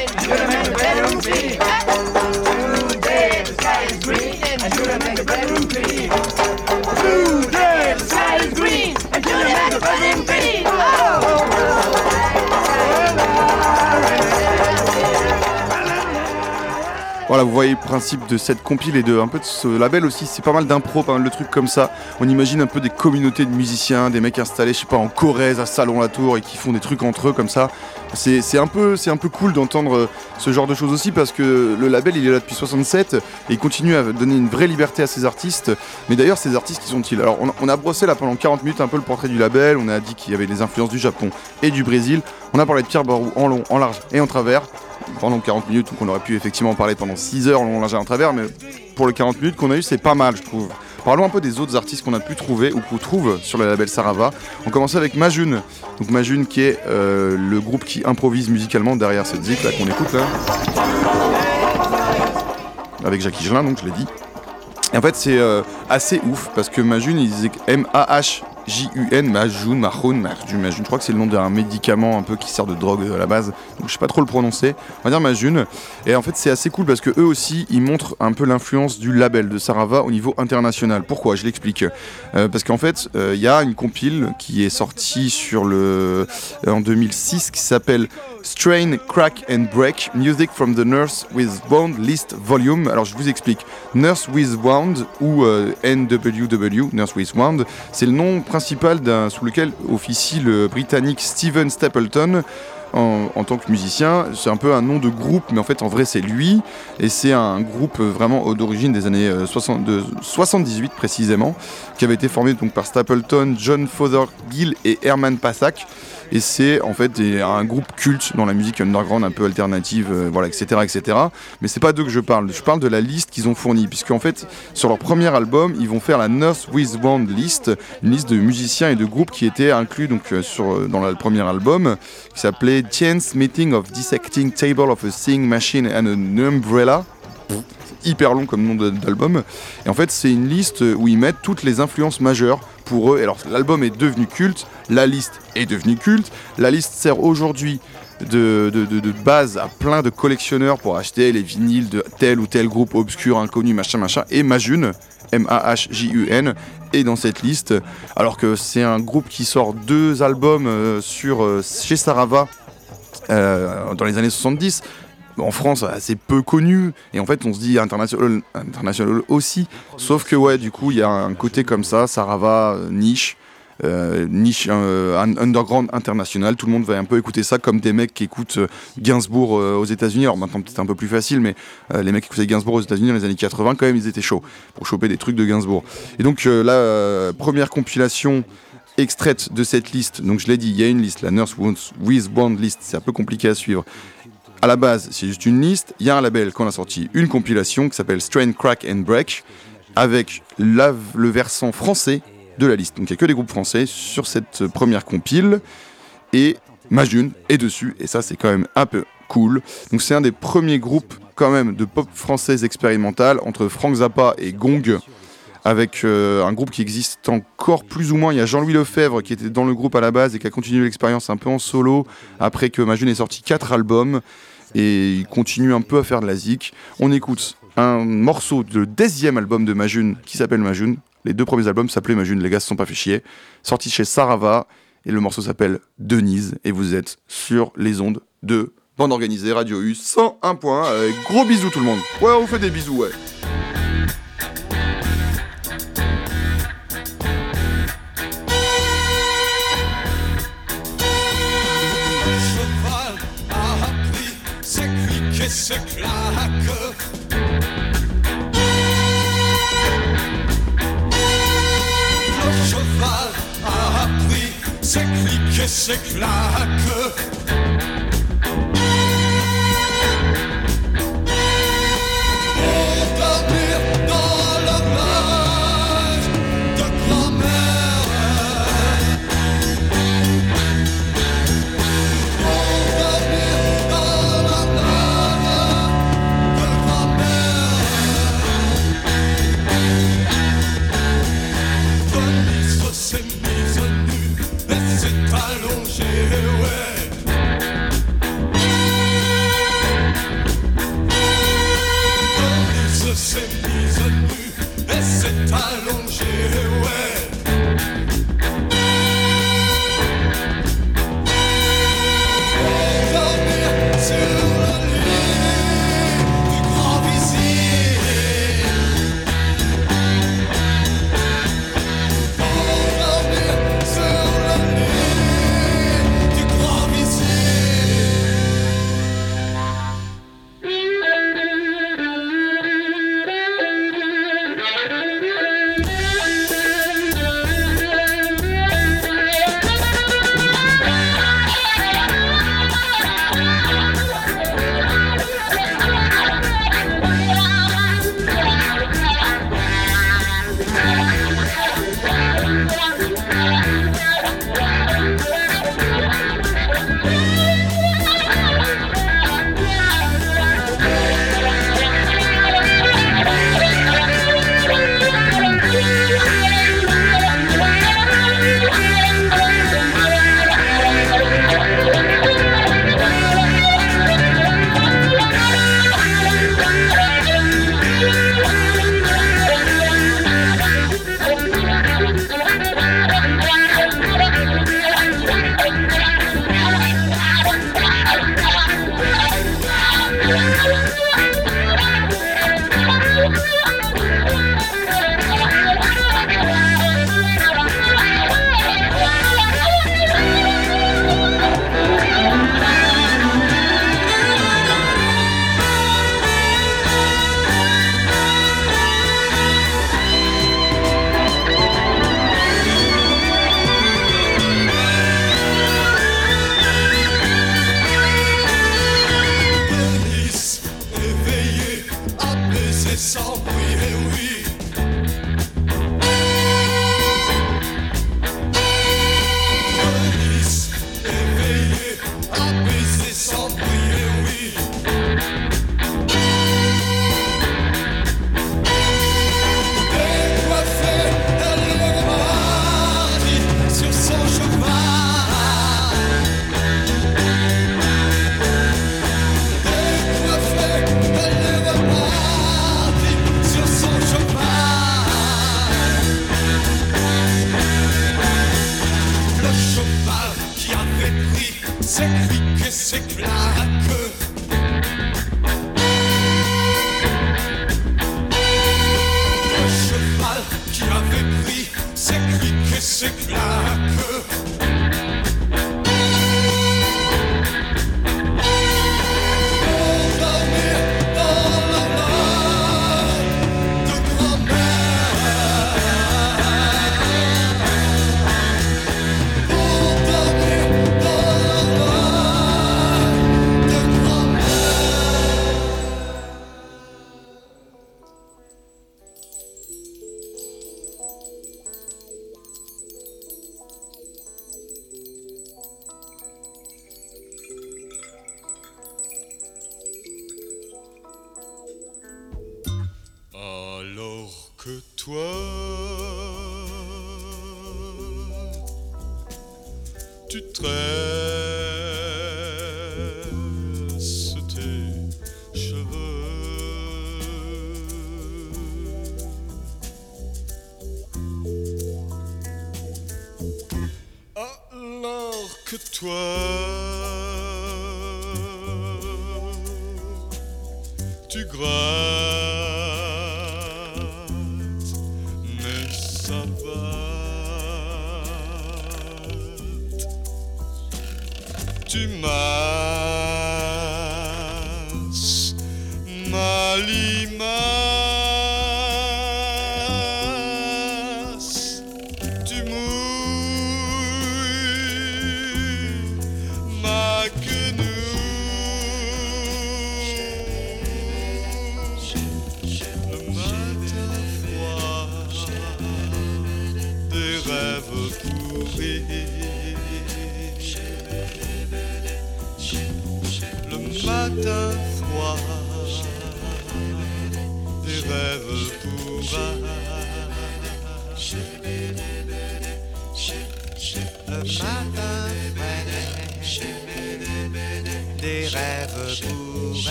Voilà, vous voyez le principe de cette compile et de un peu de ce label aussi. C'est pas mal d'impro, pas mal de trucs comme ça. On imagine un peu des communautés de musiciens, des mecs installés, je sais pas, en Corrèze, à Salon-la-Tour et qui font des trucs entre eux comme ça. C'est un peu, un peu cool d'entendre euh, ce genre de choses aussi parce que le label il est là depuis 67 et il continue à donner une vraie liberté à ses artistes. Mais d'ailleurs, ces artistes qui sont-ils? Alors, on, on a brossé là pendant 40 minutes un peu le portrait du label. On a dit qu'il y avait des influences du Japon et du Brésil. On a parlé de Pierre Barou en long, en large et en travers pendant 40 minutes, donc on aurait pu effectivement en parler pendant 6 heures, large et en travers, mais pour les 40 minutes qu'on a eu, c'est pas mal, je trouve. Parlons un peu des autres artistes qu'on a pu trouver ou qu'on trouve sur le label Sarava. On commence avec Majun. Donc Majun qui est euh, le groupe qui improvise musicalement derrière cette zik là qu'on écoute là. Avec Jackie Gelin, donc je l'ai dit. Et en fait, c'est euh, assez ouf parce que Majun, il disait M-A-H. J-U-N, Majun, Mahun, Majun. Je crois que c'est le nom d'un médicament un peu qui sert de drogue à la base. Donc je sais pas trop le prononcer. On va dire Majun. Et en fait, c'est assez cool parce que eux aussi, ils montrent un peu l'influence du label de Sarava au niveau international. Pourquoi? Je l'explique. Euh, parce qu'en fait, euh, il y a une compile qui est sortie sur le euh, en 2006 qui s'appelle Strain, Crack and Break Music from the Nurse with Wound List Volume. Alors je vous explique. Nurse with Wound ou euh, NWW, Nurse with Wound, c'est le nom principal sous lequel officie le britannique Steven Stapleton. En, tant que musicien, c'est un peu un nom de groupe, mais en fait en vrai c'est lui, et c'est un groupe vraiment d'origine des années euh, 60 de 78 précisément, qui avait été formé donc par Stapleton, John Fothergill et Herman Passac et c'est en fait un groupe culte dans la musique underground un peu alternative, euh, voilà, etc., etc. Mais c'est pas d'eux que je parle, je parle de la liste qu'ils ont fournie, puisqu'en fait, sur leur premier album, ils vont faire la Nurse with Band list, une liste de musiciens et de groupes qui étaient inclus donc euh, sur euh, dans le premier album, qui s'appelait Chance Meeting of Dissecting Table of a Sing Machine and an Umbrella hyper long comme nom d'album. Et en fait, c'est une liste où ils mettent toutes les influences majeures pour eux. Et alors, l'album est devenu culte, la liste est devenue culte. La liste sert aujourd'hui de base à plein de collectionneurs pour acheter les vinyles de tel ou tel groupe obscur, inconnu, machin, machin. Et Majun, M-A-H-J-U-N, est dans cette liste. Alors que c'est un groupe qui sort deux albums euh, sur, euh, chez Sarava euh, dans les années 70 en France assez peu connu et en fait on se dit international, aussi. Sauf que ouais du coup il y a un côté comme ça Sarava euh, niche. Euh, niche euh, un- underground international. Tout le monde va un peu écouter ça comme des mecs qui écoutent euh, Gainsbourg euh, aux États-Unis. Alors maintenant peut-être un peu plus facile mais les mecs qui écoutaient Gainsbourg aux États-Unis dans les années 80 quand même ils étaient chauds pour choper des trucs de Gainsbourg. Et donc la première compilation extraite de cette liste donc je l'ai dit il y a une liste. La Nurse with Band list c'est un peu compliqué à suivre à la base, c'est juste une liste. Il y a un label qu'on a sorti, une compilation qui s'appelle Strain, Crack and Break, avec le versant français de la liste. Donc il n'y a que des groupes français sur cette première compile. Et Majun est dessus, et ça c'est quand même un peu cool. Donc c'est un des premiers groupes quand même de pop française expérimentale entre Frank Zappa et Gong avec euh, un groupe qui existe encore plus ou moins. Il y a Jean-Louis Lefebvre qui était dans le groupe à la base et qui a continué l'expérience un peu en solo après que Majun ait sorti quatre albums et il continue un peu à faire de la zik. On écoute un morceau du deuxième album de Majun qui s'appelle Majun. Les deux premiers albums s'appelaient Majun, les gars se sont pas fait chier. Sorti chez Sarava et le morceau s'appelle Denise et vous êtes sur les ondes de Bande Organisée Radio U 101 points. Avec gros bisous tout le monde. Ouais, on vous fait des bisous, ouais. Clics et ses claques. Le cheval a appris ses clics et ses claques.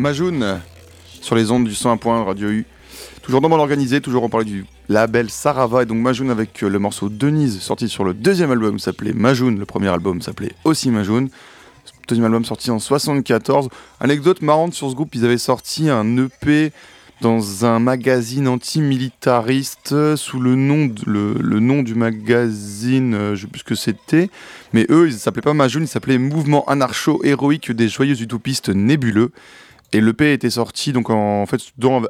Majoun sur les ondes du 101.1 Radio U. Toujours dans mon organisé, toujours on parlait du label Sarava et donc Majoun avec euh, le morceau Denise sorti sur le deuxième album s'appelait Majoun, le premier album s'appelait aussi Majoun. Deuxième album sorti en 74. Anecdote marrante sur ce groupe, ils avaient sorti un EP dans un magazine antimilitariste euh, sous le nom du magazine, euh, je sais plus ce que c'était, mais eux ils s'appelaient pas Majoun, ils s'appelaient Mouvement anarcho-héroïque des joyeux utopistes nébuleux. Et l'EP était sorti donc en, fait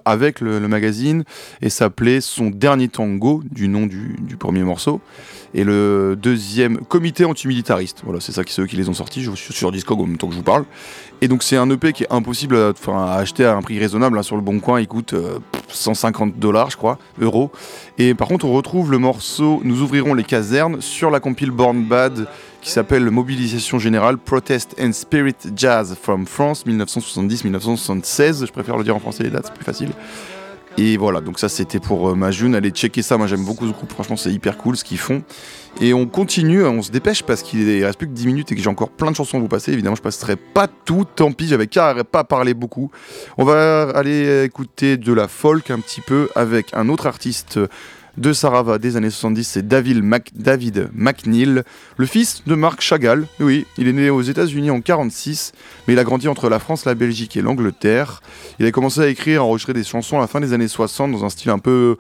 avec le, magazine et s'appelait Son dernier tango du nom du, du premier morceau. Et le deuxième comité antimilitariste. Voilà, c'est ça qui c'est eux qui les ont sortis. Je suis sur Discog en même temps que je vous parle. Et donc c'est un EP qui est impossible à, à acheter à un prix raisonnable. hein. Sur le bon coin, il coûte euh, 150 dollars, je crois, euros. Et par contre, on retrouve le morceau Nous ouvrirons les casernes sur la compile Born Bad qui s'appelle Mobilisation Générale Protest and Spirit Jazz from France 1970-1976. Je préfère le dire en français les dates, c'est plus facile. Et voilà, donc ça c'était pour euh, Majoun. Allez checker ça, moi j'aime beaucoup ce groupe, franchement c'est hyper cool ce qu'ils font. Et on continue, on se dépêche parce qu'il est- il reste plus que 10 minutes et que j'ai encore plein de chansons à vous passer. Évidemment, je passerai pas tout, tant pis, j'avais carrément pas parlé beaucoup. On va aller écouter de la folk un petit peu avec un autre artiste de Sarava des années 70, c'est David, Mac- David McNeil, le fils de Marc Chagall. Oui, il est né aux États-Unis en 46, mais il a grandi entre la France, la Belgique et l'Angleterre. Il a commencé à écrire, à enregistrer des chansons à la fin des années 60 dans un style un peu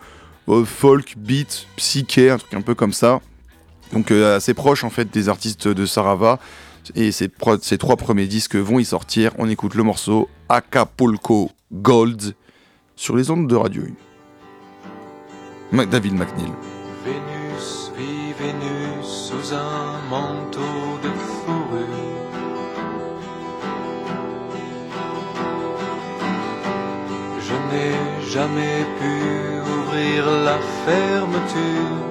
euh, folk, beat, psyché, un truc un peu comme ça. Donc euh, assez proche en fait des artistes de Sarava. Et ces, ces trois premiers disques vont y sortir. On écoute le morceau Acapulco Gold sur les ondes de Radio 1. David McNeil. Vénus vit Vénus sous un manteau de fourrure. Je n'ai jamais pu ouvrir la fermeture.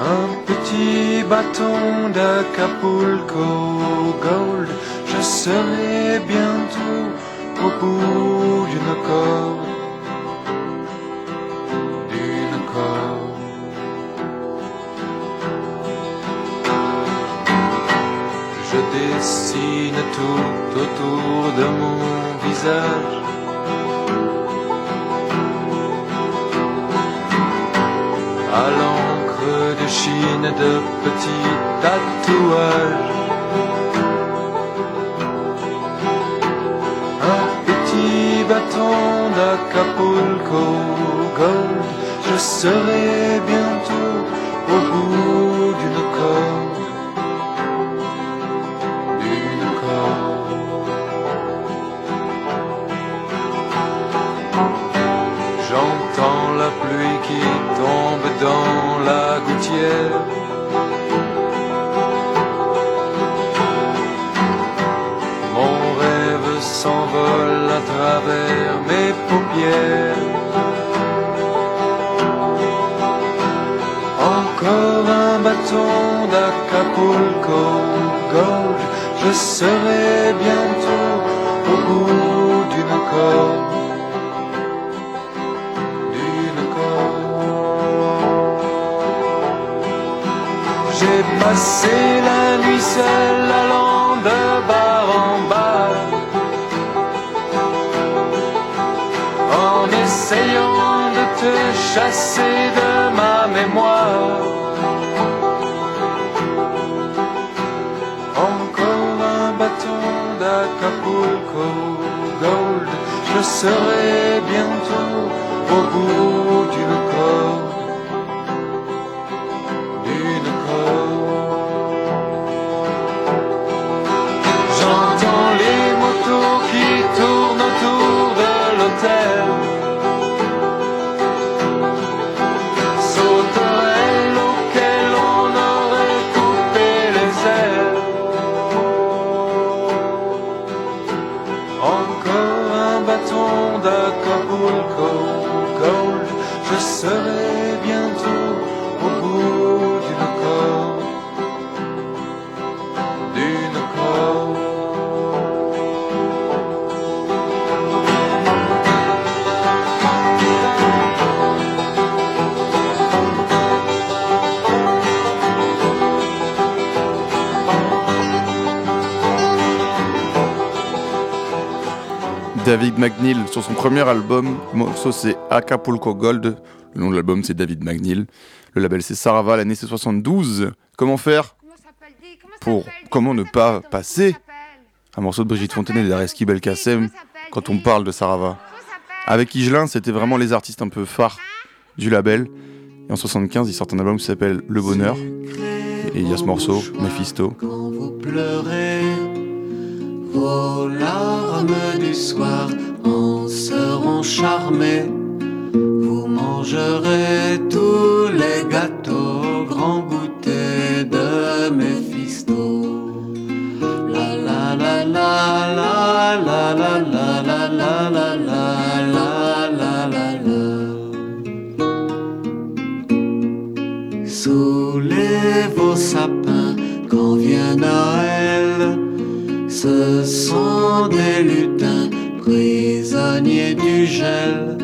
Un petit bâton d'Acapulco Gold, je serai bientôt au bout d'une corde. D'une corde. Je dessine tout autour de mon visage. À l'encre de Chine de petits tatouages. Bâton d'Acapulco Gold, je serai bientôt au bout d'une corde. D'une corde. J'entends la pluie qui tombe dans la gouttière. Encore un bâton d'Acapulco Gold, je serai bientôt au bout d'une corde. D'une corde. J'ai passé la nuit seule à l'an de bas. Te chasser de ma mémoire. Encore un bâton d'Acapulco Gold, je serai bientôt au bout d'une corde. David McNeil sur son premier album. Morceau c'est Acapulco Gold. Le nom de l'album c'est David McNeil. Le label c'est Sarava, l'année c'est 72. Comment faire pour comment ne pas passer un morceau de Brigitte Fontaine et d'Areski Belkacem quand on parle de Sarava Avec Igelin, c'était vraiment les artistes un peu phares du label. Et en 75, ils sortent un album qui s'appelle Le Bonheur. Et il y a ce morceau, Mephisto. Vos larmes du soir en seront charmées. Vous mangerez tous les gâteaux au grand goûter de Méphisto. La la la la la la la la la la la la la. Soulez vos sapins quand vient. Ce sont des lutins prisonniers du gel.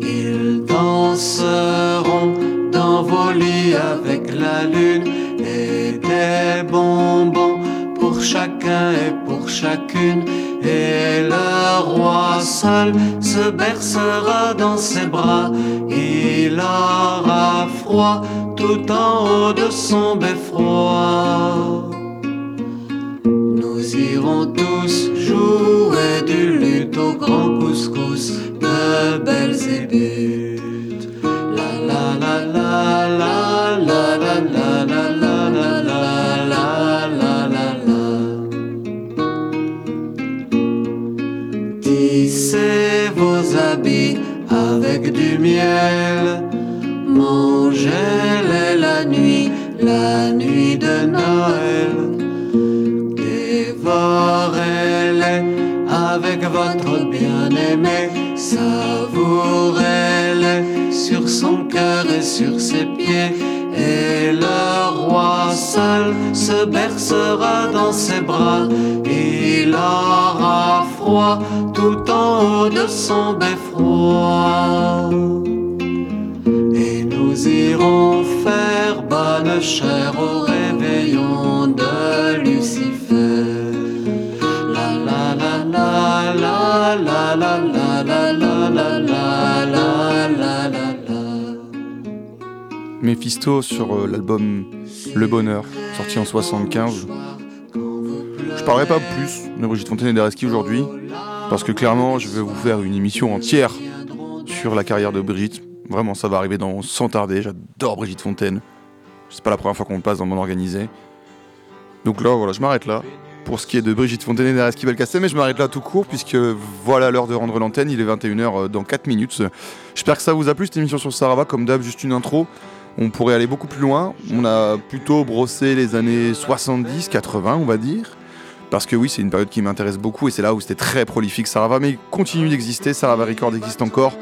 Ils danseront dans vos lits avec la lune et des bonbons pour chacun et pour chacune. Et le roi seul se bercera dans ses bras. Il aura froid tout en haut de son beffroi. Nous irons tous jouer du luth au grand couscous de Belzébuth. La la la la la la la la la la la la la la. Tissez vos habits avec du miel. Mangez-les la nuit, la nuit de Noël. savourait sur son cœur et sur ses pieds. Et le roi seul se bercera dans ses bras. Il aura froid tout en haut de son beffroi. Et nous irons faire bonne chère au réveillon de Lucifer. La la la la la la la. la. Mephisto sur euh, l'album Le Bonheur, sorti en 75. Je parlerai pas plus de Brigitte Fontaine et d'Areski aujourd'hui, parce que clairement, je vais vous faire une émission entière sur la carrière de Brigitte. Vraiment, ça va arriver dans sans tarder. J'adore Brigitte Fontaine. C'est pas la première fois qu'on le passe dans mon organisé. Donc là, voilà, je m'arrête là. Pour ce qui est de Brigitte Fontaine et d'Areski Belkacem, mais je m'arrête là tout court, puisque voilà l'heure de rendre l'antenne. Il est 21h dans 4 minutes. J'espère que ça vous a plu cette émission sur Sarava. Comme d'hab, juste une intro. On pourrait aller beaucoup plus loin. On a plutôt brossé les années 70, 80, on va dire. Parce que oui, c'est une période qui m'intéresse beaucoup et c'est là où c'était très prolifique. Sarava, mais il continue d'exister. Sarava Record existe encore.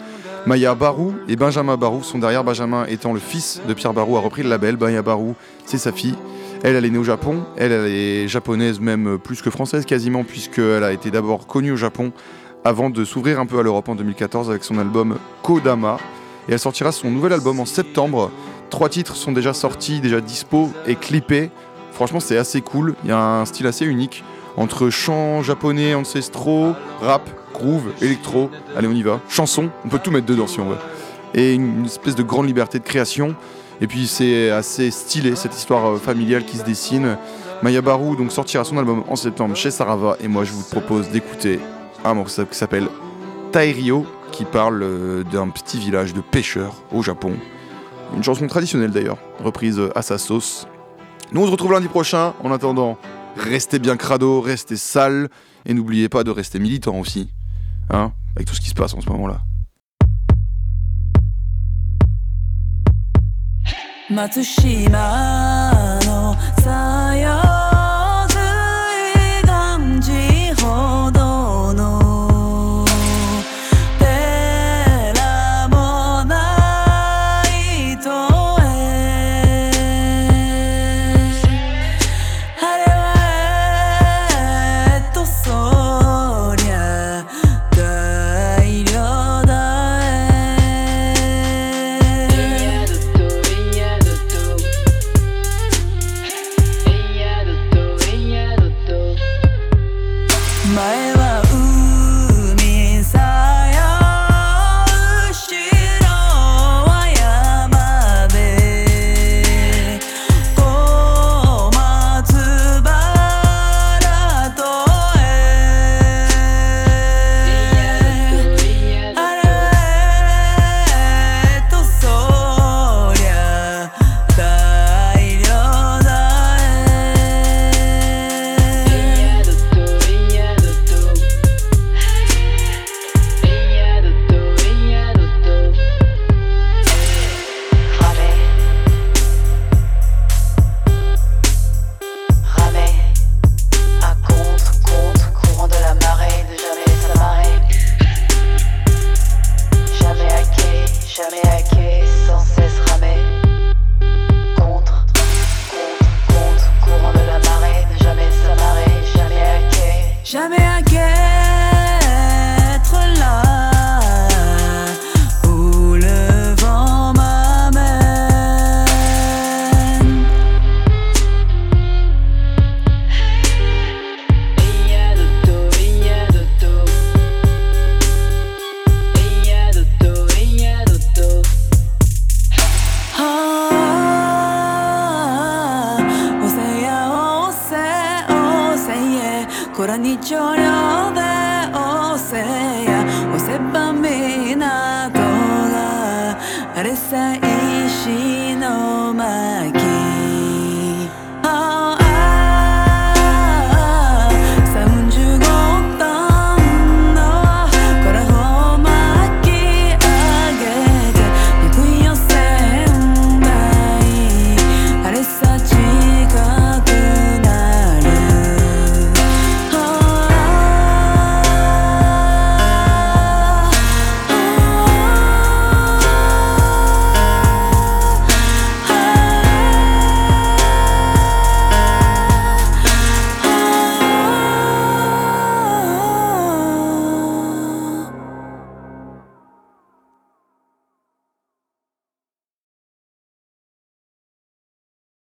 Maya Barou et Benjamin Barou sont derrière. Benjamin étant le fils de Pierre Barou a repris le label. Maya Barou, c'est sa fille. Elle, elle est née au Japon. Elle, elle est japonaise, même plus que française quasiment, puisqu'elle a été d'abord connue au Japon avant de s'ouvrir un peu à l'Europe en 2014 avec son album Kodama. Et elle sortira son nouvel album en septembre. Trois titres sont déjà sortis, déjà dispo et clippés. Franchement, c'est assez cool. Il y a un style assez unique entre chants japonais ancestraux, rap, groove, électro. Allez, on y va. Chanson, on peut tout mettre dedans si on veut. Et une espèce de grande liberté de création. Et puis c'est assez stylé cette histoire euh, familiale qui se dessine. Maya Barou donc sortira son album en septembre chez Sarava et moi je vous propose d'écouter un morceau qui s'appelle Tairio qui parle euh, d'un petit village de pêcheurs au Japon. Une chanson traditionnelle d'ailleurs, reprise à sa sauce. Nous on se retrouve lundi prochain. En attendant, restez bien crado, restez sale et n'oubliez pas de rester militant aussi. Hein Avec tout ce qui se passe en ce moment-là.